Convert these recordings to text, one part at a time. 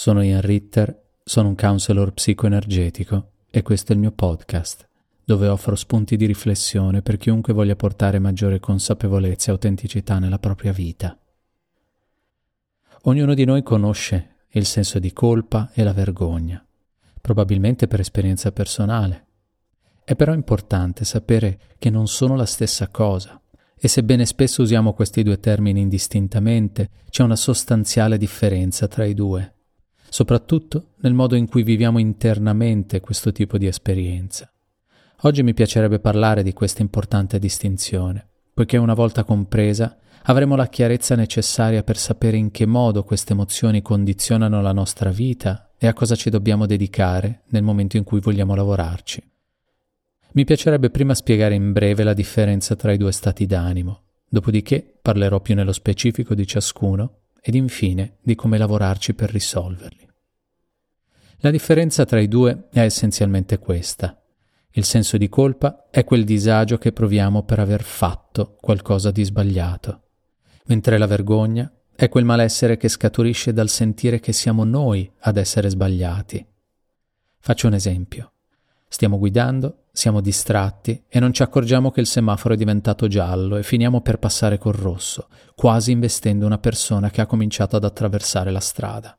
Sono Ian Ritter, sono un counselor psicoenergetico e questo è il mio podcast, dove offro spunti di riflessione per chiunque voglia portare maggiore consapevolezza e autenticità nella propria vita. Ognuno di noi conosce il senso di colpa e la vergogna, probabilmente per esperienza personale. È però importante sapere che non sono la stessa cosa e sebbene spesso usiamo questi due termini indistintamente, c'è una sostanziale differenza tra i due soprattutto nel modo in cui viviamo internamente questo tipo di esperienza. Oggi mi piacerebbe parlare di questa importante distinzione, poiché una volta compresa avremo la chiarezza necessaria per sapere in che modo queste emozioni condizionano la nostra vita e a cosa ci dobbiamo dedicare nel momento in cui vogliamo lavorarci. Mi piacerebbe prima spiegare in breve la differenza tra i due stati d'animo, dopodiché parlerò più nello specifico di ciascuno ed infine di come lavorarci per risolverli. La differenza tra i due è essenzialmente questa. Il senso di colpa è quel disagio che proviamo per aver fatto qualcosa di sbagliato, mentre la vergogna è quel malessere che scaturisce dal sentire che siamo noi ad essere sbagliati. Faccio un esempio. Stiamo guidando, siamo distratti e non ci accorgiamo che il semaforo è diventato giallo e finiamo per passare col rosso, quasi investendo una persona che ha cominciato ad attraversare la strada.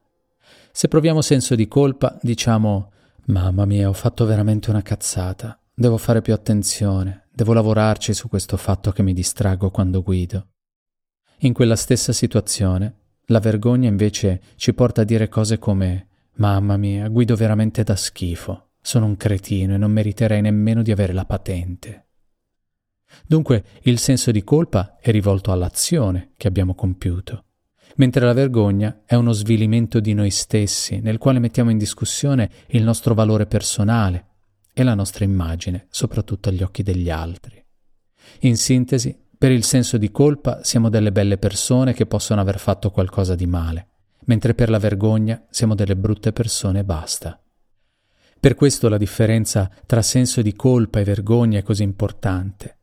Se proviamo senso di colpa, diciamo Mamma mia, ho fatto veramente una cazzata. Devo fare più attenzione, devo lavorarci su questo fatto che mi distraggo quando guido. In quella stessa situazione, la vergogna invece ci porta a dire cose come Mamma mia, guido veramente da schifo. Sono un cretino e non meriterei nemmeno di avere la patente. Dunque il senso di colpa è rivolto all'azione che abbiamo compiuto, mentre la vergogna è uno svilimento di noi stessi nel quale mettiamo in discussione il nostro valore personale e la nostra immagine, soprattutto agli occhi degli altri. In sintesi, per il senso di colpa siamo delle belle persone che possono aver fatto qualcosa di male, mentre per la vergogna siamo delle brutte persone e basta. Per questo la differenza tra senso di colpa e vergogna è così importante,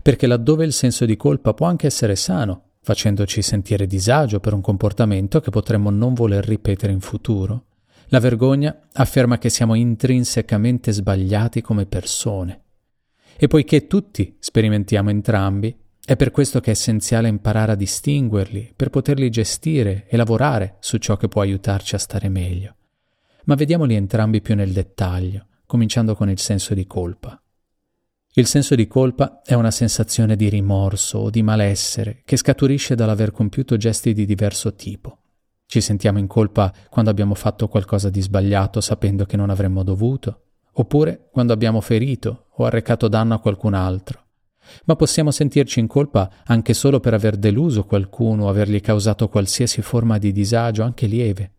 perché laddove il senso di colpa può anche essere sano, facendoci sentire disagio per un comportamento che potremmo non voler ripetere in futuro, la vergogna afferma che siamo intrinsecamente sbagliati come persone. E poiché tutti sperimentiamo entrambi, è per questo che è essenziale imparare a distinguerli, per poterli gestire e lavorare su ciò che può aiutarci a stare meglio ma vediamoli entrambi più nel dettaglio, cominciando con il senso di colpa. Il senso di colpa è una sensazione di rimorso o di malessere che scaturisce dall'aver compiuto gesti di diverso tipo. Ci sentiamo in colpa quando abbiamo fatto qualcosa di sbagliato sapendo che non avremmo dovuto, oppure quando abbiamo ferito o arrecato danno a qualcun altro. Ma possiamo sentirci in colpa anche solo per aver deluso qualcuno o avergli causato qualsiasi forma di disagio, anche lieve.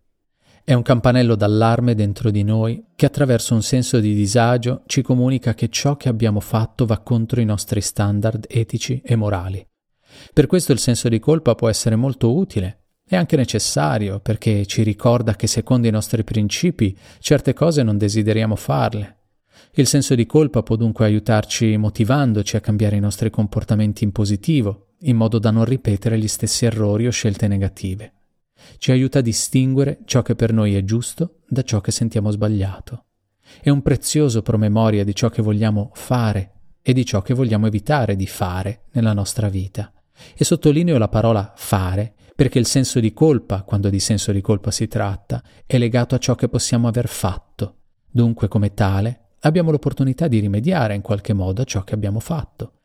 È un campanello d'allarme dentro di noi che attraverso un senso di disagio ci comunica che ciò che abbiamo fatto va contro i nostri standard etici e morali. Per questo il senso di colpa può essere molto utile e anche necessario perché ci ricorda che secondo i nostri principi certe cose non desideriamo farle. Il senso di colpa può dunque aiutarci motivandoci a cambiare i nostri comportamenti in positivo, in modo da non ripetere gli stessi errori o scelte negative ci aiuta a distinguere ciò che per noi è giusto da ciò che sentiamo sbagliato. È un prezioso promemoria di ciò che vogliamo fare e di ciò che vogliamo evitare di fare nella nostra vita. E sottolineo la parola fare perché il senso di colpa, quando di senso di colpa si tratta, è legato a ciò che possiamo aver fatto. Dunque, come tale, abbiamo l'opportunità di rimediare in qualche modo a ciò che abbiamo fatto.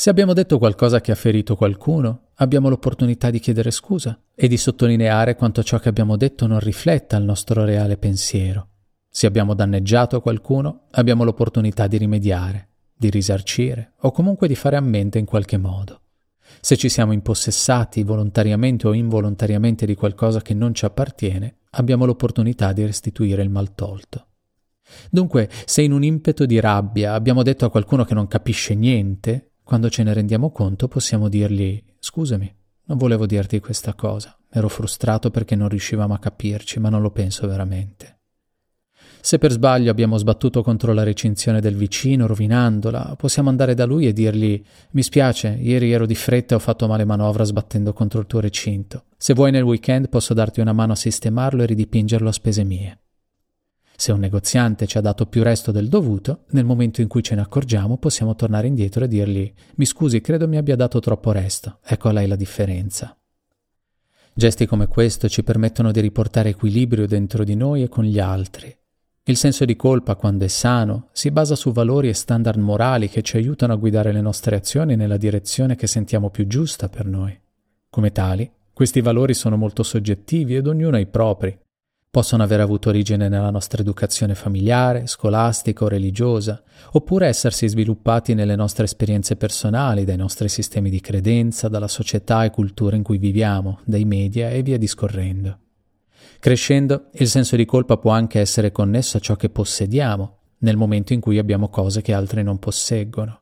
Se abbiamo detto qualcosa che ha ferito qualcuno, abbiamo l'opportunità di chiedere scusa e di sottolineare quanto ciò che abbiamo detto non rifletta il nostro reale pensiero. Se abbiamo danneggiato qualcuno, abbiamo l'opportunità di rimediare, di risarcire o comunque di fare ammenda in qualche modo. Se ci siamo impossessati volontariamente o involontariamente di qualcosa che non ci appartiene, abbiamo l'opportunità di restituire il mal tolto. Dunque, se in un impeto di rabbia abbiamo detto a qualcuno che non capisce niente, quando ce ne rendiamo conto possiamo dirgli scusami, non volevo dirti questa cosa, ero frustrato perché non riuscivamo a capirci, ma non lo penso veramente. Se per sbaglio abbiamo sbattuto contro la recinzione del vicino, rovinandola, possiamo andare da lui e dirgli Mi spiace, ieri ero di fretta e ho fatto male manovra sbattendo contro il tuo recinto. Se vuoi nel weekend posso darti una mano a sistemarlo e ridipingerlo a spese mie. Se un negoziante ci ha dato più resto del dovuto, nel momento in cui ce ne accorgiamo possiamo tornare indietro e dirgli Mi scusi, credo mi abbia dato troppo resto. Ecco a lei la differenza. Gesti come questo ci permettono di riportare equilibrio dentro di noi e con gli altri. Il senso di colpa, quando è sano, si basa su valori e standard morali che ci aiutano a guidare le nostre azioni nella direzione che sentiamo più giusta per noi. Come tali, questi valori sono molto soggettivi ed ognuno ha i propri, Possono aver avuto origine nella nostra educazione familiare, scolastica o religiosa, oppure essersi sviluppati nelle nostre esperienze personali, dai nostri sistemi di credenza, dalla società e cultura in cui viviamo, dai media e via discorrendo. Crescendo, il senso di colpa può anche essere connesso a ciò che possediamo, nel momento in cui abbiamo cose che altri non posseggono.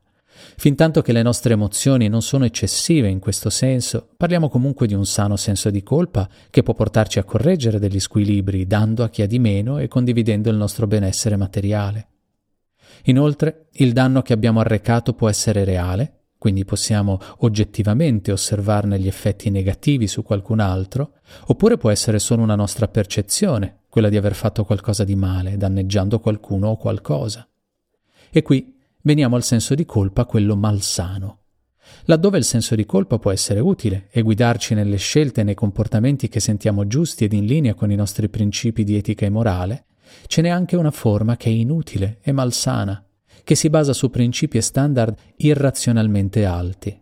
Fintanto che le nostre emozioni non sono eccessive in questo senso, parliamo comunque di un sano senso di colpa che può portarci a correggere degli squilibri, dando a chi ha di meno e condividendo il nostro benessere materiale. Inoltre, il danno che abbiamo arrecato può essere reale, quindi possiamo oggettivamente osservarne gli effetti negativi su qualcun altro, oppure può essere solo una nostra percezione, quella di aver fatto qualcosa di male, danneggiando qualcuno o qualcosa. E qui Veniamo al senso di colpa, quello malsano. Laddove il senso di colpa può essere utile e guidarci nelle scelte e nei comportamenti che sentiamo giusti ed in linea con i nostri principi di etica e morale, ce n'è anche una forma che è inutile e malsana, che si basa su principi e standard irrazionalmente alti.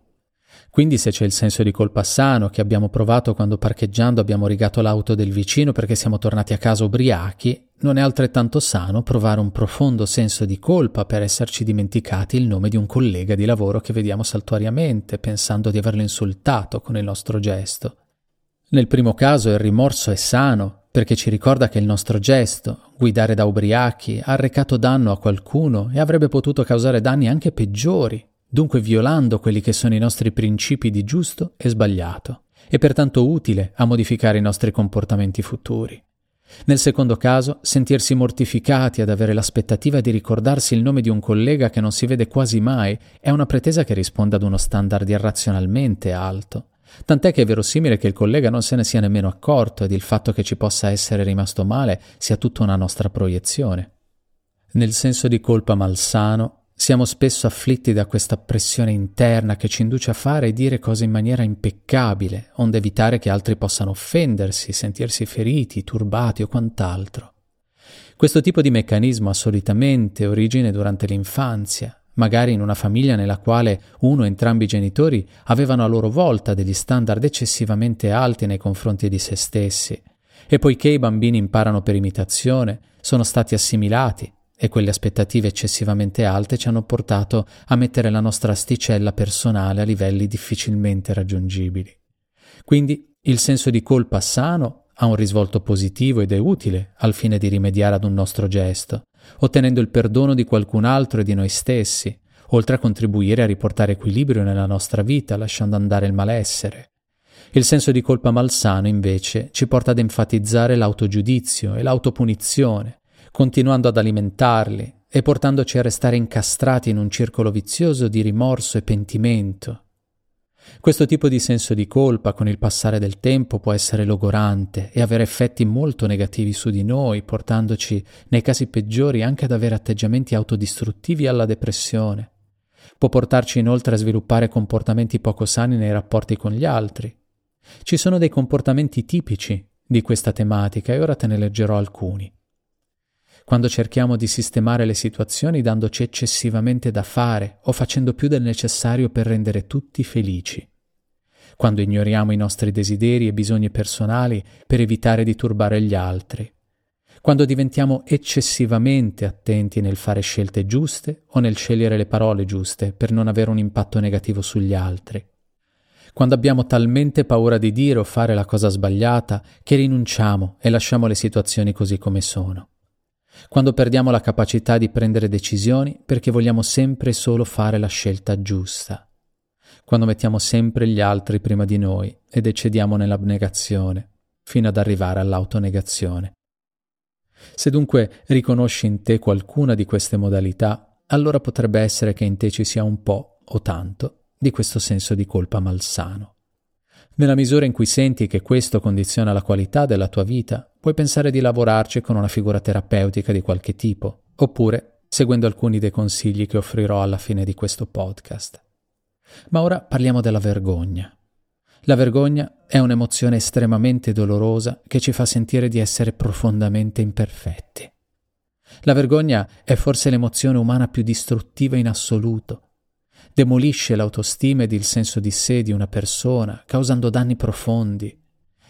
Quindi se c'è il senso di colpa sano che abbiamo provato quando parcheggiando abbiamo rigato l'auto del vicino perché siamo tornati a casa ubriachi, non è altrettanto sano provare un profondo senso di colpa per esserci dimenticati il nome di un collega di lavoro che vediamo saltuariamente, pensando di averlo insultato con il nostro gesto. Nel primo caso il rimorso è sano, perché ci ricorda che il nostro gesto, guidare da ubriachi, ha arrecato danno a qualcuno e avrebbe potuto causare danni anche peggiori, dunque violando quelli che sono i nostri principi di giusto e sbagliato, e pertanto utile a modificare i nostri comportamenti futuri. Nel secondo caso, sentirsi mortificati ad avere l'aspettativa di ricordarsi il nome di un collega che non si vede quasi mai è una pretesa che risponde ad uno standard irrazionalmente alto. Tant'è che è verosimile che il collega non se ne sia nemmeno accorto ed il fatto che ci possa essere rimasto male sia tutta una nostra proiezione. Nel senso di colpa malsano, siamo spesso afflitti da questa pressione interna che ci induce a fare e dire cose in maniera impeccabile, onde evitare che altri possano offendersi, sentirsi feriti, turbati o quant'altro. Questo tipo di meccanismo ha solitamente origine durante l'infanzia, magari in una famiglia nella quale uno o entrambi i genitori avevano a loro volta degli standard eccessivamente alti nei confronti di se stessi, e poiché i bambini imparano per imitazione, sono stati assimilati e quelle aspettative eccessivamente alte ci hanno portato a mettere la nostra asticella personale a livelli difficilmente raggiungibili. Quindi il senso di colpa sano ha un risvolto positivo ed è utile al fine di rimediare ad un nostro gesto, ottenendo il perdono di qualcun altro e di noi stessi, oltre a contribuire a riportare equilibrio nella nostra vita, lasciando andare il malessere. Il senso di colpa malsano, invece, ci porta ad enfatizzare l'autogiudizio e l'autopunizione, continuando ad alimentarli e portandoci a restare incastrati in un circolo vizioso di rimorso e pentimento. Questo tipo di senso di colpa con il passare del tempo può essere logorante e avere effetti molto negativi su di noi, portandoci nei casi peggiori anche ad avere atteggiamenti autodistruttivi alla depressione. Può portarci inoltre a sviluppare comportamenti poco sani nei rapporti con gli altri. Ci sono dei comportamenti tipici di questa tematica e ora te ne leggerò alcuni quando cerchiamo di sistemare le situazioni dandoci eccessivamente da fare o facendo più del necessario per rendere tutti felici, quando ignoriamo i nostri desideri e bisogni personali per evitare di turbare gli altri, quando diventiamo eccessivamente attenti nel fare scelte giuste o nel scegliere le parole giuste per non avere un impatto negativo sugli altri, quando abbiamo talmente paura di dire o fare la cosa sbagliata che rinunciamo e lasciamo le situazioni così come sono quando perdiamo la capacità di prendere decisioni perché vogliamo sempre e solo fare la scelta giusta, quando mettiamo sempre gli altri prima di noi ed eccediamo nell'abnegazione, fino ad arrivare all'autonegazione. Se dunque riconosci in te qualcuna di queste modalità, allora potrebbe essere che in te ci sia un po' o tanto di questo senso di colpa malsano. Nella misura in cui senti che questo condiziona la qualità della tua vita, puoi pensare di lavorarci con una figura terapeutica di qualche tipo, oppure seguendo alcuni dei consigli che offrirò alla fine di questo podcast. Ma ora parliamo della vergogna. La vergogna è un'emozione estremamente dolorosa che ci fa sentire di essere profondamente imperfetti. La vergogna è forse l'emozione umana più distruttiva in assoluto. Demolisce l'autostima ed il senso di sé di una persona, causando danni profondi.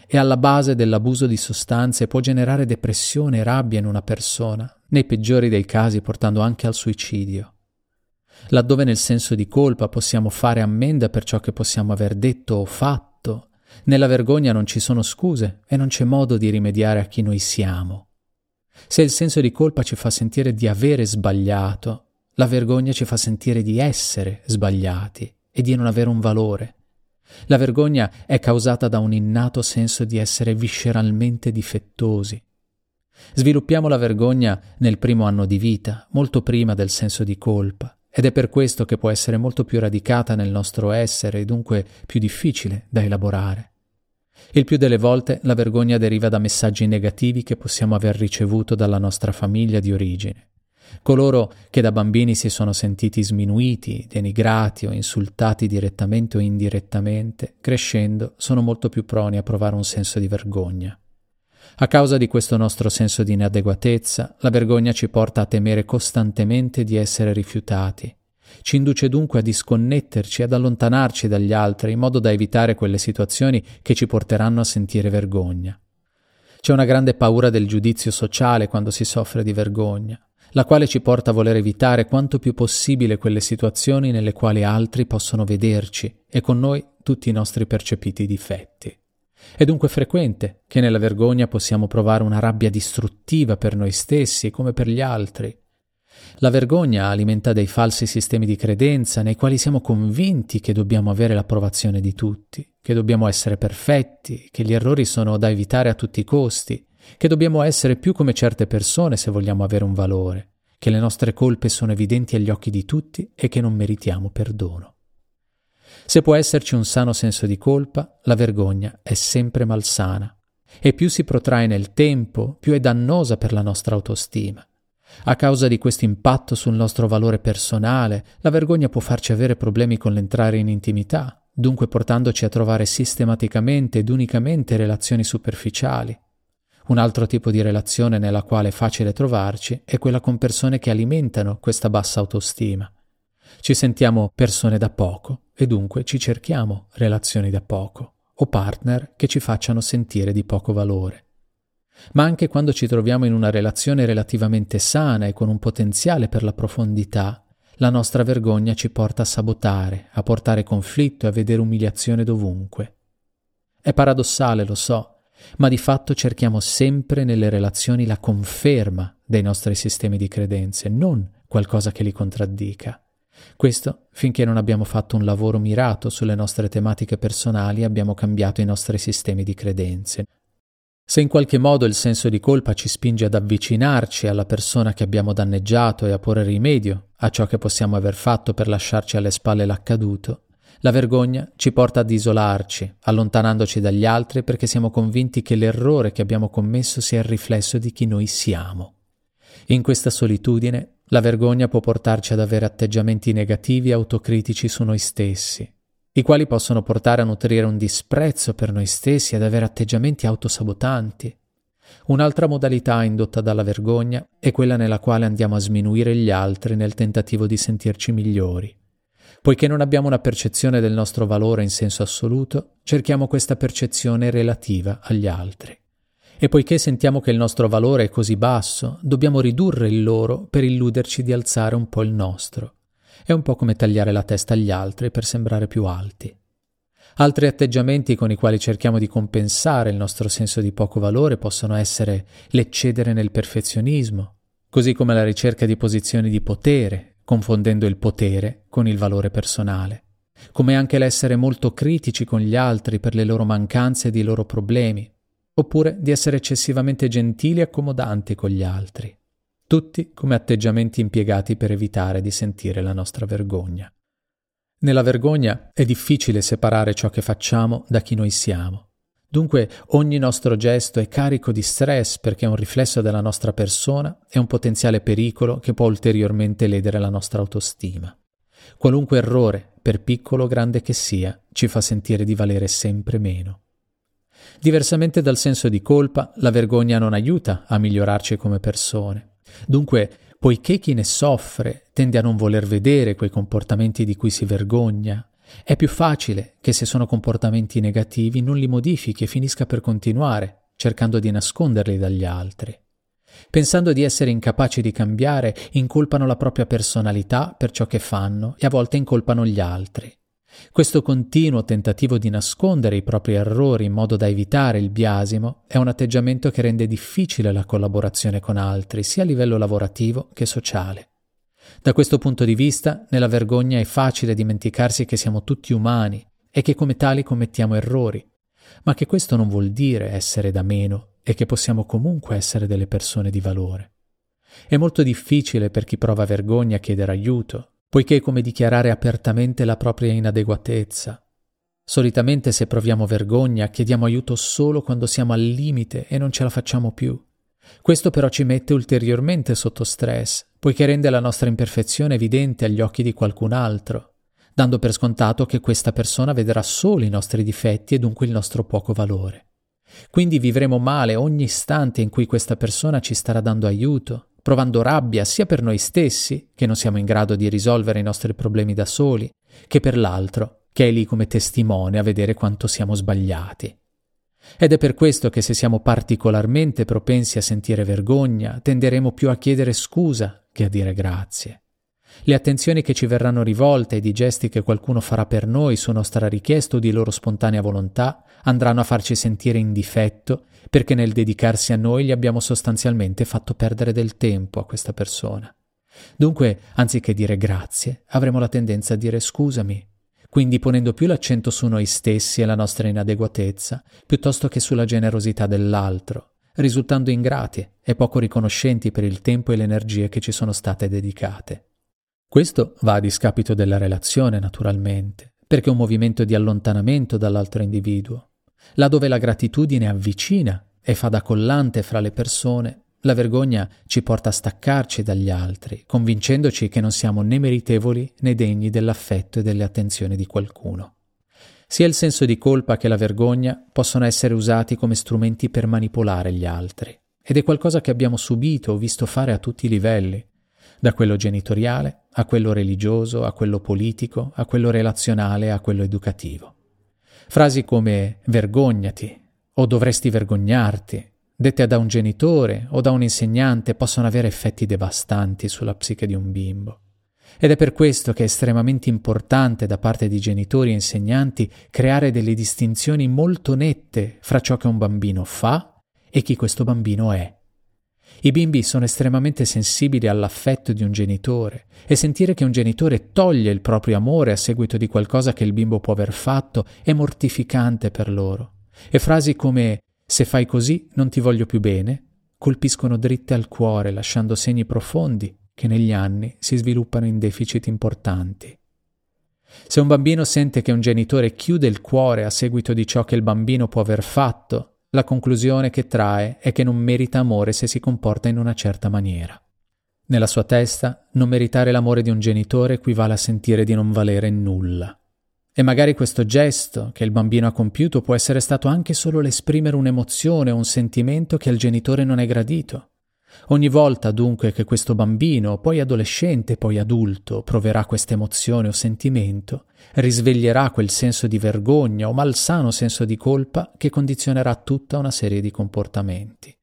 E alla base dell'abuso di sostanze può generare depressione e rabbia in una persona, nei peggiori dei casi portando anche al suicidio. Laddove nel senso di colpa possiamo fare ammenda per ciò che possiamo aver detto o fatto, nella vergogna non ci sono scuse e non c'è modo di rimediare a chi noi siamo. Se il senso di colpa ci fa sentire di avere sbagliato, la vergogna ci fa sentire di essere sbagliati e di non avere un valore. La vergogna è causata da un innato senso di essere visceralmente difettosi. Sviluppiamo la vergogna nel primo anno di vita, molto prima del senso di colpa, ed è per questo che può essere molto più radicata nel nostro essere e dunque più difficile da elaborare. Il più delle volte la vergogna deriva da messaggi negativi che possiamo aver ricevuto dalla nostra famiglia di origine. Coloro che da bambini si sono sentiti sminuiti, denigrati o insultati direttamente o indirettamente, crescendo sono molto più proni a provare un senso di vergogna. A causa di questo nostro senso di inadeguatezza, la vergogna ci porta a temere costantemente di essere rifiutati. Ci induce dunque a disconnetterci, ad allontanarci dagli altri, in modo da evitare quelle situazioni che ci porteranno a sentire vergogna. C'è una grande paura del giudizio sociale quando si soffre di vergogna, la quale ci porta a voler evitare quanto più possibile quelle situazioni nelle quali altri possono vederci e con noi tutti i nostri percepiti difetti. È dunque frequente che nella vergogna possiamo provare una rabbia distruttiva per noi stessi come per gli altri. La vergogna alimenta dei falsi sistemi di credenza nei quali siamo convinti che dobbiamo avere l'approvazione di tutti, che dobbiamo essere perfetti, che gli errori sono da evitare a tutti i costi, che dobbiamo essere più come certe persone se vogliamo avere un valore, che le nostre colpe sono evidenti agli occhi di tutti e che non meritiamo perdono. Se può esserci un sano senso di colpa, la vergogna è sempre malsana e più si protrae nel tempo, più è dannosa per la nostra autostima. A causa di questo impatto sul nostro valore personale, la vergogna può farci avere problemi con l'entrare in intimità, dunque portandoci a trovare sistematicamente ed unicamente relazioni superficiali. Un altro tipo di relazione nella quale è facile trovarci è quella con persone che alimentano questa bassa autostima. Ci sentiamo persone da poco e dunque ci cerchiamo relazioni da poco o partner che ci facciano sentire di poco valore. Ma anche quando ci troviamo in una relazione relativamente sana e con un potenziale per la profondità, la nostra vergogna ci porta a sabotare, a portare conflitto e a vedere umiliazione dovunque. È paradossale, lo so, ma di fatto cerchiamo sempre nelle relazioni la conferma dei nostri sistemi di credenze, non qualcosa che li contraddica. Questo finché non abbiamo fatto un lavoro mirato sulle nostre tematiche personali abbiamo cambiato i nostri sistemi di credenze. Se in qualche modo il senso di colpa ci spinge ad avvicinarci alla persona che abbiamo danneggiato e a porre rimedio a ciò che possiamo aver fatto per lasciarci alle spalle l'accaduto, la vergogna ci porta ad isolarci, allontanandoci dagli altri perché siamo convinti che l'errore che abbiamo commesso sia il riflesso di chi noi siamo. In questa solitudine la vergogna può portarci ad avere atteggiamenti negativi e autocritici su noi stessi, i quali possono portare a nutrire un disprezzo per noi stessi e ad avere atteggiamenti autosabotanti. Un'altra modalità indotta dalla vergogna è quella nella quale andiamo a sminuire gli altri nel tentativo di sentirci migliori. Poiché non abbiamo una percezione del nostro valore in senso assoluto, cerchiamo questa percezione relativa agli altri. E poiché sentiamo che il nostro valore è così basso, dobbiamo ridurre il loro per illuderci di alzare un po' il nostro. È un po' come tagliare la testa agli altri per sembrare più alti. Altri atteggiamenti con i quali cerchiamo di compensare il nostro senso di poco valore possono essere l'eccedere nel perfezionismo, così come la ricerca di posizioni di potere, confondendo il potere con il valore personale, come anche l'essere molto critici con gli altri per le loro mancanze ed i loro problemi, oppure di essere eccessivamente gentili e accomodanti con gli altri, tutti come atteggiamenti impiegati per evitare di sentire la nostra vergogna. Nella vergogna è difficile separare ciò che facciamo da chi noi siamo. Dunque ogni nostro gesto è carico di stress perché è un riflesso della nostra persona e un potenziale pericolo che può ulteriormente ledere la nostra autostima. Qualunque errore, per piccolo o grande che sia, ci fa sentire di valere sempre meno. Diversamente dal senso di colpa, la vergogna non aiuta a migliorarci come persone. Dunque, poiché chi ne soffre tende a non voler vedere quei comportamenti di cui si vergogna, è più facile che se sono comportamenti negativi non li modifichi e finisca per continuare, cercando di nasconderli dagli altri. Pensando di essere incapaci di cambiare, incolpano la propria personalità per ciò che fanno e a volte incolpano gli altri. Questo continuo tentativo di nascondere i propri errori in modo da evitare il biasimo è un atteggiamento che rende difficile la collaborazione con altri, sia a livello lavorativo che sociale. Da questo punto di vista, nella vergogna è facile dimenticarsi che siamo tutti umani e che come tali commettiamo errori, ma che questo non vuol dire essere da meno e che possiamo comunque essere delle persone di valore. È molto difficile per chi prova vergogna chiedere aiuto, poiché è come dichiarare apertamente la propria inadeguatezza. Solitamente se proviamo vergogna chiediamo aiuto solo quando siamo al limite e non ce la facciamo più. Questo però ci mette ulteriormente sotto stress, poiché rende la nostra imperfezione evidente agli occhi di qualcun altro, dando per scontato che questa persona vedrà solo i nostri difetti e dunque il nostro poco valore. Quindi vivremo male ogni istante in cui questa persona ci starà dando aiuto, provando rabbia sia per noi stessi, che non siamo in grado di risolvere i nostri problemi da soli, che per l'altro, che è lì come testimone a vedere quanto siamo sbagliati. Ed è per questo che se siamo particolarmente propensi a sentire vergogna, tenderemo più a chiedere scusa che a dire grazie. Le attenzioni che ci verranno rivolte ed i gesti che qualcuno farà per noi su nostra richiesta o di loro spontanea volontà andranno a farci sentire in difetto perché nel dedicarsi a noi gli abbiamo sostanzialmente fatto perdere del tempo a questa persona. Dunque, anziché dire grazie, avremo la tendenza a dire scusami, quindi ponendo più l'accento su noi stessi e la nostra inadeguatezza, piuttosto che sulla generosità dell'altro, risultando ingrati e poco riconoscenti per il tempo e le energie che ci sono state dedicate. Questo va a discapito della relazione, naturalmente, perché è un movimento di allontanamento dall'altro individuo. Laddove la gratitudine avvicina e fa da collante fra le persone, la vergogna ci porta a staccarci dagli altri, convincendoci che non siamo né meritevoli né degni dell'affetto e delle attenzioni di qualcuno. Sia il senso di colpa che la vergogna possono essere usati come strumenti per manipolare gli altri, ed è qualcosa che abbiamo subito o visto fare a tutti i livelli, da quello genitoriale a quello religioso, a quello politico, a quello relazionale, a quello educativo. Frasi come vergognati o dovresti vergognarti dette da un genitore o da un insegnante, possono avere effetti devastanti sulla psiche di un bimbo. Ed è per questo che è estremamente importante da parte di genitori e insegnanti creare delle distinzioni molto nette fra ciò che un bambino fa e chi questo bambino è. I bimbi sono estremamente sensibili all'affetto di un genitore e sentire che un genitore toglie il proprio amore a seguito di qualcosa che il bimbo può aver fatto è mortificante per loro. E frasi come se fai così non ti voglio più bene, colpiscono dritte al cuore, lasciando segni profondi che negli anni si sviluppano in deficit importanti. Se un bambino sente che un genitore chiude il cuore a seguito di ciò che il bambino può aver fatto, la conclusione che trae è che non merita amore se si comporta in una certa maniera. Nella sua testa, non meritare l'amore di un genitore equivale a sentire di non valere nulla. E magari questo gesto che il bambino ha compiuto può essere stato anche solo l'esprimere un'emozione o un sentimento che al genitore non è gradito. Ogni volta dunque che questo bambino, poi adolescente, poi adulto, proverà questa emozione o sentimento, risveglierà quel senso di vergogna o malsano senso di colpa che condizionerà tutta una serie di comportamenti.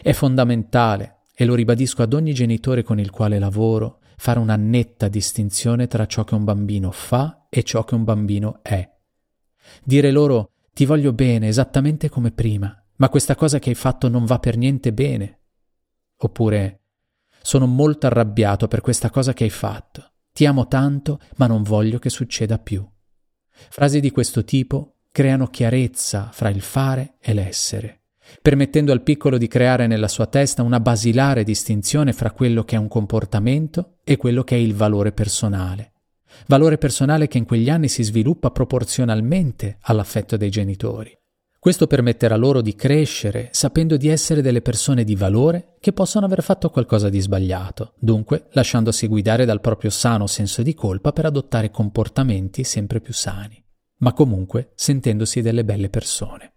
È fondamentale, e lo ribadisco ad ogni genitore con il quale lavoro, fare una netta distinzione tra ciò che un bambino fa e ciò che un bambino è. Dire loro ti voglio bene esattamente come prima, ma questa cosa che hai fatto non va per niente bene. Oppure sono molto arrabbiato per questa cosa che hai fatto. Ti amo tanto, ma non voglio che succeda più. Frasi di questo tipo creano chiarezza fra il fare e l'essere permettendo al piccolo di creare nella sua testa una basilare distinzione fra quello che è un comportamento e quello che è il valore personale. Valore personale che in quegli anni si sviluppa proporzionalmente all'affetto dei genitori. Questo permetterà loro di crescere sapendo di essere delle persone di valore che possono aver fatto qualcosa di sbagliato, dunque lasciandosi guidare dal proprio sano senso di colpa per adottare comportamenti sempre più sani, ma comunque sentendosi delle belle persone.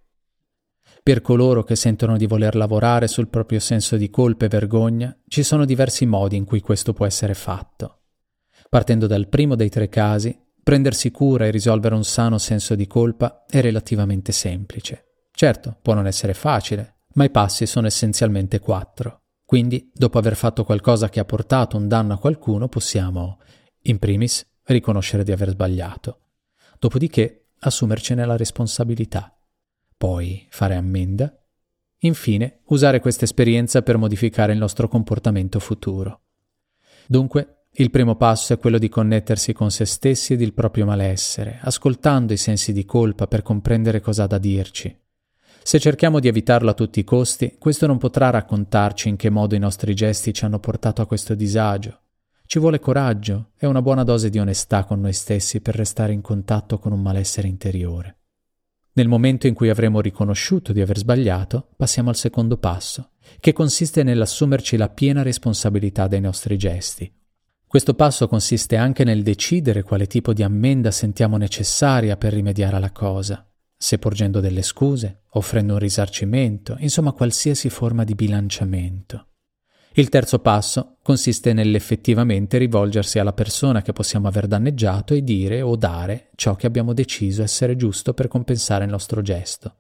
Per coloro che sentono di voler lavorare sul proprio senso di colpa e vergogna, ci sono diversi modi in cui questo può essere fatto. Partendo dal primo dei tre casi, Prendersi cura e risolvere un sano senso di colpa è relativamente semplice. Certo, può non essere facile, ma i passi sono essenzialmente quattro. Quindi, dopo aver fatto qualcosa che ha portato un danno a qualcuno, possiamo, in primis, riconoscere di aver sbagliato. Dopodiché, assumercene la responsabilità. Poi fare ammenda. Infine, usare questa esperienza per modificare il nostro comportamento futuro. Dunque, il primo passo è quello di connettersi con se stessi ed il proprio malessere, ascoltando i sensi di colpa per comprendere cosa ha da dirci. Se cerchiamo di evitarlo a tutti i costi, questo non potrà raccontarci in che modo i nostri gesti ci hanno portato a questo disagio. Ci vuole coraggio e una buona dose di onestà con noi stessi per restare in contatto con un malessere interiore. Nel momento in cui avremo riconosciuto di aver sbagliato, passiamo al secondo passo, che consiste nell'assumerci la piena responsabilità dei nostri gesti, questo passo consiste anche nel decidere quale tipo di ammenda sentiamo necessaria per rimediare alla cosa, se porgendo delle scuse, offrendo un risarcimento, insomma qualsiasi forma di bilanciamento. Il terzo passo consiste nell'effettivamente rivolgersi alla persona che possiamo aver danneggiato e dire o dare ciò che abbiamo deciso essere giusto per compensare il nostro gesto.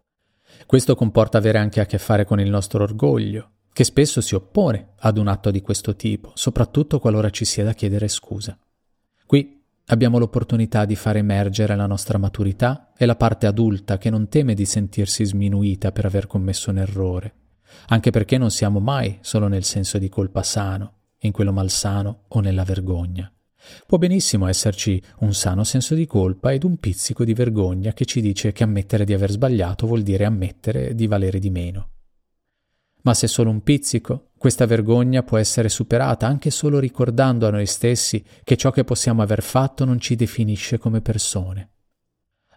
Questo comporta avere anche a che fare con il nostro orgoglio, che spesso si oppone ad un atto di questo tipo, soprattutto qualora ci sia da chiedere scusa. Qui abbiamo l'opportunità di far emergere la nostra maturità e la parte adulta che non teme di sentirsi sminuita per aver commesso un errore, anche perché non siamo mai solo nel senso di colpa sano, in quello malsano o nella vergogna. Può benissimo esserci un sano senso di colpa ed un pizzico di vergogna che ci dice che ammettere di aver sbagliato vuol dire ammettere di valere di meno. Ma se solo un pizzico, questa vergogna può essere superata anche solo ricordando a noi stessi che ciò che possiamo aver fatto non ci definisce come persone.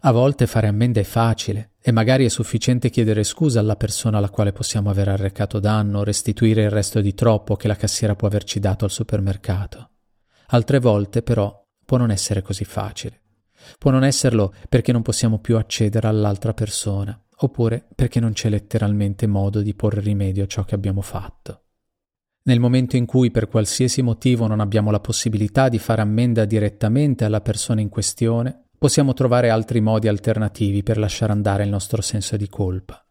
A volte fare ammenda è facile e magari è sufficiente chiedere scusa alla persona alla quale possiamo aver arrecato danno o restituire il resto di troppo che la cassiera può averci dato al supermercato. Altre volte, però, può non essere così facile. Può non esserlo perché non possiamo più accedere all'altra persona oppure perché non c'è letteralmente modo di porre rimedio a ciò che abbiamo fatto. Nel momento in cui per qualsiasi motivo non abbiamo la possibilità di fare ammenda direttamente alla persona in questione, possiamo trovare altri modi alternativi per lasciare andare il nostro senso di colpa.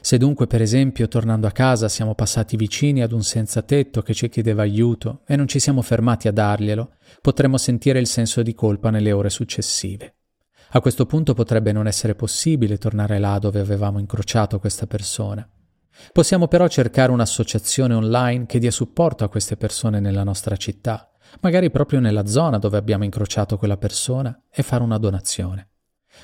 Se dunque, per esempio, tornando a casa siamo passati vicini ad un senza tetto che ci chiedeva aiuto e non ci siamo fermati a darglielo, potremmo sentire il senso di colpa nelle ore successive. A questo punto potrebbe non essere possibile tornare là dove avevamo incrociato questa persona. Possiamo però cercare un'associazione online che dia supporto a queste persone nella nostra città, magari proprio nella zona dove abbiamo incrociato quella persona, e fare una donazione.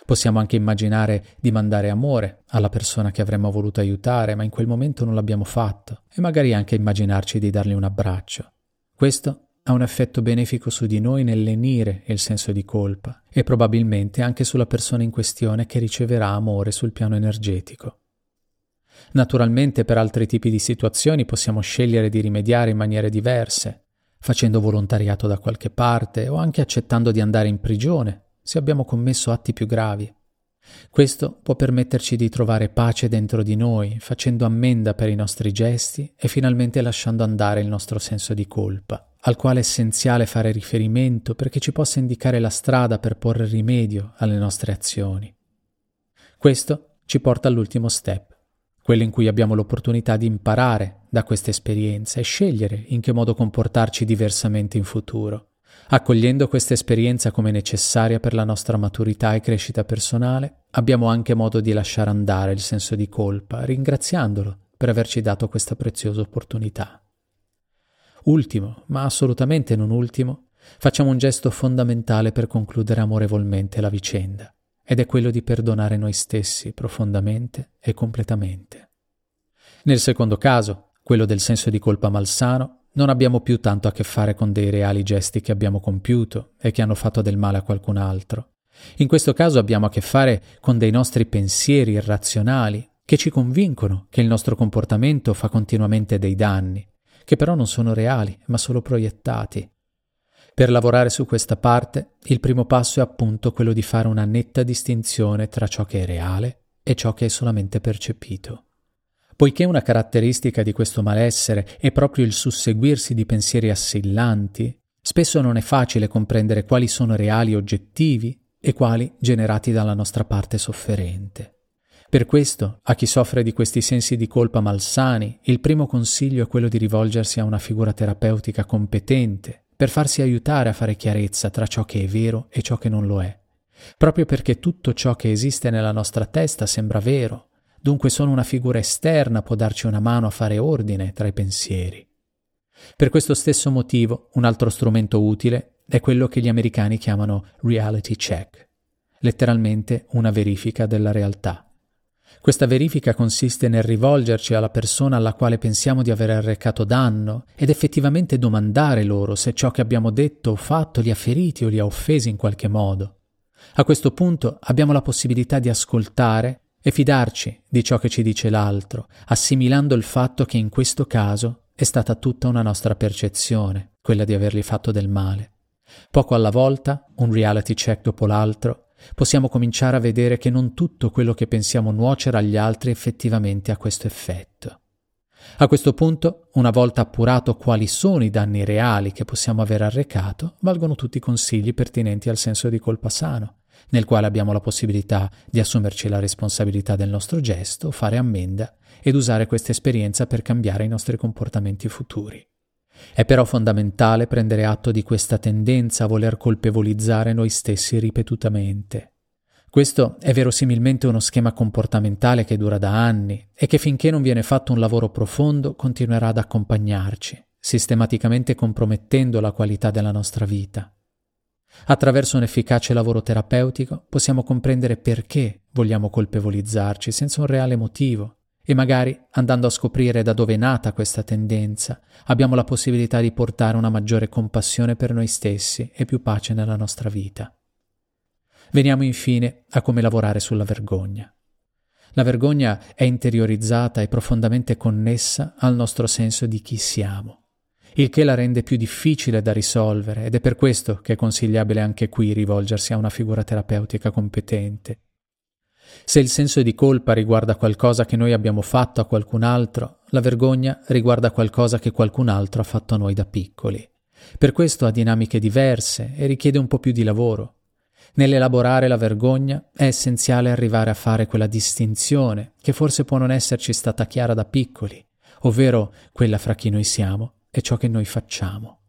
Possiamo anche immaginare di mandare amore alla persona che avremmo voluto aiutare, ma in quel momento non l'abbiamo fatto, e magari anche immaginarci di dargli un abbraccio. Questo ha un effetto benefico su di noi nel lenire il senso di colpa e probabilmente anche sulla persona in questione che riceverà amore sul piano energetico. Naturalmente per altri tipi di situazioni possiamo scegliere di rimediare in maniere diverse, facendo volontariato da qualche parte o anche accettando di andare in prigione se abbiamo commesso atti più gravi. Questo può permetterci di trovare pace dentro di noi, facendo ammenda per i nostri gesti e finalmente lasciando andare il nostro senso di colpa al quale è essenziale fare riferimento perché ci possa indicare la strada per porre rimedio alle nostre azioni. Questo ci porta all'ultimo step, quello in cui abbiamo l'opportunità di imparare da questa esperienza e scegliere in che modo comportarci diversamente in futuro. Accogliendo questa esperienza come necessaria per la nostra maturità e crescita personale, abbiamo anche modo di lasciare andare il senso di colpa, ringraziandolo per averci dato questa preziosa opportunità. Ultimo, ma assolutamente non ultimo, facciamo un gesto fondamentale per concludere amorevolmente la vicenda, ed è quello di perdonare noi stessi profondamente e completamente. Nel secondo caso, quello del senso di colpa malsano, non abbiamo più tanto a che fare con dei reali gesti che abbiamo compiuto e che hanno fatto del male a qualcun altro. In questo caso abbiamo a che fare con dei nostri pensieri irrazionali che ci convincono che il nostro comportamento fa continuamente dei danni, che però non sono reali, ma solo proiettati. Per lavorare su questa parte, il primo passo è appunto quello di fare una netta distinzione tra ciò che è reale e ciò che è solamente percepito. Poiché una caratteristica di questo malessere è proprio il susseguirsi di pensieri assillanti, spesso non è facile comprendere quali sono reali oggettivi e quali generati dalla nostra parte sofferente. Per questo, a chi soffre di questi sensi di colpa malsani, il primo consiglio è quello di rivolgersi a una figura terapeutica competente per farsi aiutare a fare chiarezza tra ciò che è vero e ciò che non lo è. Proprio perché tutto ciò che esiste nella nostra testa sembra vero, dunque solo una figura esterna può darci una mano a fare ordine tra i pensieri. Per questo stesso motivo, un altro strumento utile è quello che gli americani chiamano reality check, letteralmente una verifica della realtà. Questa verifica consiste nel rivolgerci alla persona alla quale pensiamo di aver arrecato danno ed effettivamente domandare loro se ciò che abbiamo detto o fatto li ha feriti o li ha offesi in qualche modo. A questo punto abbiamo la possibilità di ascoltare e fidarci di ciò che ci dice l'altro, assimilando il fatto che in questo caso è stata tutta una nostra percezione, quella di avergli fatto del male. Poco alla volta, un reality check dopo l'altro, possiamo cominciare a vedere che non tutto quello che pensiamo nuocere agli altri effettivamente ha questo effetto. A questo punto, una volta appurato quali sono i danni reali che possiamo aver arrecato, valgono tutti i consigli pertinenti al senso di colpa sano, nel quale abbiamo la possibilità di assumerci la responsabilità del nostro gesto, fare ammenda ed usare questa esperienza per cambiare i nostri comportamenti futuri. È però fondamentale prendere atto di questa tendenza a voler colpevolizzare noi stessi ripetutamente. Questo è verosimilmente uno schema comportamentale che dura da anni e che finché non viene fatto un lavoro profondo continuerà ad accompagnarci, sistematicamente compromettendo la qualità della nostra vita. Attraverso un efficace lavoro terapeutico possiamo comprendere perché vogliamo colpevolizzarci senza un reale motivo e magari, andando a scoprire da dove è nata questa tendenza, abbiamo la possibilità di portare una maggiore compassione per noi stessi e più pace nella nostra vita. Veniamo infine a come lavorare sulla vergogna. La vergogna è interiorizzata e profondamente connessa al nostro senso di chi siamo, il che la rende più difficile da risolvere ed è per questo che è consigliabile anche qui rivolgersi a una figura terapeutica competente se il senso di colpa riguarda qualcosa che noi abbiamo fatto a qualcun altro, la vergogna riguarda qualcosa che qualcun altro ha fatto a noi da piccoli. Per questo ha dinamiche diverse e richiede un po' più di lavoro. Nell'elaborare la vergogna è essenziale arrivare a fare quella distinzione che forse può non esserci stata chiara da piccoli, ovvero quella fra chi noi siamo e ciò che noi facciamo.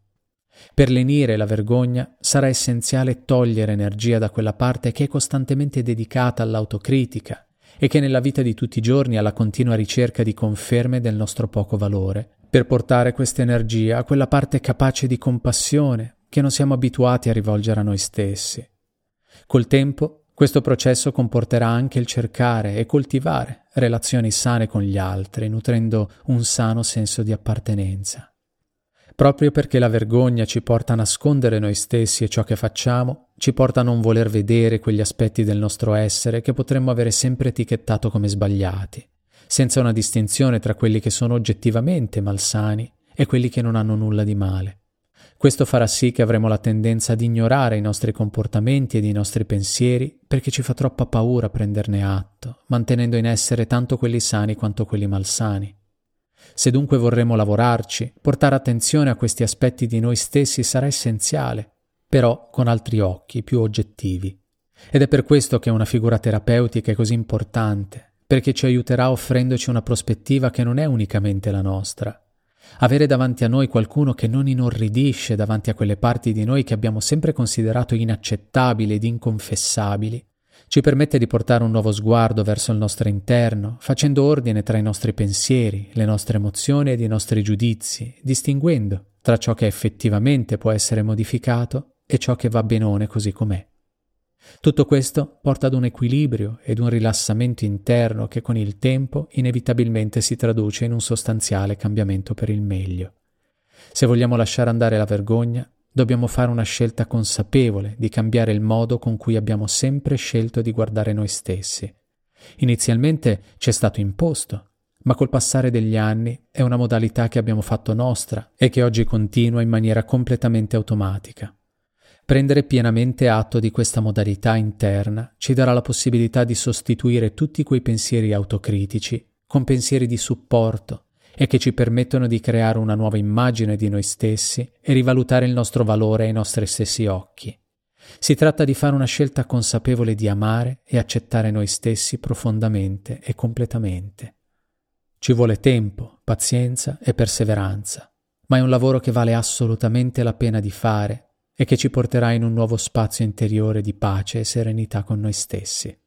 Per lenire la vergogna sarà essenziale togliere energia da quella parte che è costantemente dedicata all'autocritica e che nella vita di tutti i giorni ha la continua ricerca di conferme del nostro poco valore, per portare questa energia a quella parte capace di compassione che non siamo abituati a rivolgere a noi stessi. Col tempo questo processo comporterà anche il cercare e coltivare relazioni sane con gli altri, nutrendo un sano senso di appartenenza. Proprio perché la vergogna ci porta a nascondere noi stessi e ciò che facciamo, ci porta a non voler vedere quegli aspetti del nostro essere che potremmo avere sempre etichettato come sbagliati, senza una distinzione tra quelli che sono oggettivamente malsani e quelli che non hanno nulla di male. Questo farà sì che avremo la tendenza ad ignorare i nostri comportamenti ed i nostri pensieri perché ci fa troppa paura prenderne atto, mantenendo in essere tanto quelli sani quanto quelli malsani. Se dunque vorremmo lavorarci, portare attenzione a questi aspetti di noi stessi sarà essenziale, però con altri occhi, più oggettivi. Ed è per questo che una figura terapeutica è così importante, perché ci aiuterà offrendoci una prospettiva che non è unicamente la nostra. Avere davanti a noi qualcuno che non inorridisce davanti a quelle parti di noi che abbiamo sempre considerato inaccettabili ed inconfessabili, ci permette di portare un nuovo sguardo verso il nostro interno, facendo ordine tra i nostri pensieri, le nostre emozioni ed i nostri giudizi, distinguendo tra ciò che effettivamente può essere modificato e ciò che va benone così com'è. Tutto questo porta ad un equilibrio ed un rilassamento interno che con il tempo inevitabilmente si traduce in un sostanziale cambiamento per il meglio. Se vogliamo lasciare andare la vergogna, dobbiamo fare una scelta consapevole di cambiare il modo con cui abbiamo sempre scelto di guardare noi stessi. Inizialmente ci è stato imposto, ma col passare degli anni è una modalità che abbiamo fatto nostra e che oggi continua in maniera completamente automatica. Prendere pienamente atto di questa modalità interna ci darà la possibilità di sostituire tutti quei pensieri autocritici con pensieri di supporto e che ci permettono di creare una nuova immagine di noi stessi e rivalutare il nostro valore ai nostri stessi occhi. Si tratta di fare una scelta consapevole di amare e accettare noi stessi profondamente e completamente. Ci vuole tempo, pazienza e perseveranza, ma è un lavoro che vale assolutamente la pena di fare e che ci porterà in un nuovo spazio interiore di pace e serenità con noi stessi.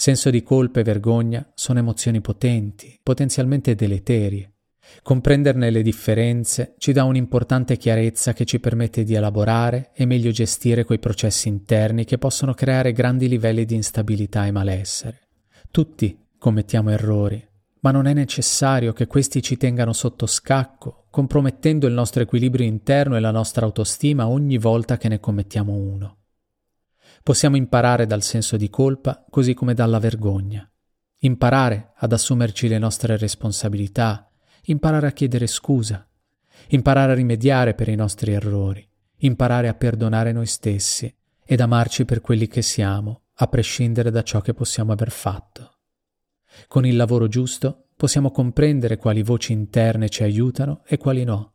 Senso di colpa e vergogna sono emozioni potenti, potenzialmente deleterie. Comprenderne le differenze ci dà un'importante chiarezza che ci permette di elaborare e meglio gestire quei processi interni che possono creare grandi livelli di instabilità e malessere. Tutti commettiamo errori, ma non è necessario che questi ci tengano sotto scacco, compromettendo il nostro equilibrio interno e la nostra autostima ogni volta che ne commettiamo uno. Possiamo imparare dal senso di colpa così come dalla vergogna, imparare ad assumerci le nostre responsabilità, imparare a chiedere scusa, imparare a rimediare per i nostri errori, imparare a perdonare noi stessi ed amarci per quelli che siamo, a prescindere da ciò che possiamo aver fatto. Con il lavoro giusto possiamo comprendere quali voci interne ci aiutano e quali no.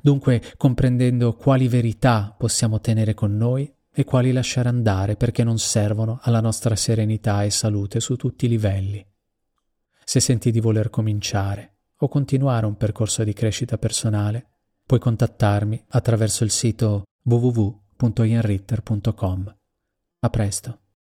Dunque, comprendendo quali verità possiamo tenere con noi e quali lasciare andare perché non servono alla nostra serenità e salute su tutti i livelli. Se senti di voler cominciare o continuare un percorso di crescita personale, puoi contattarmi attraverso il sito www.ianritter.com. A presto.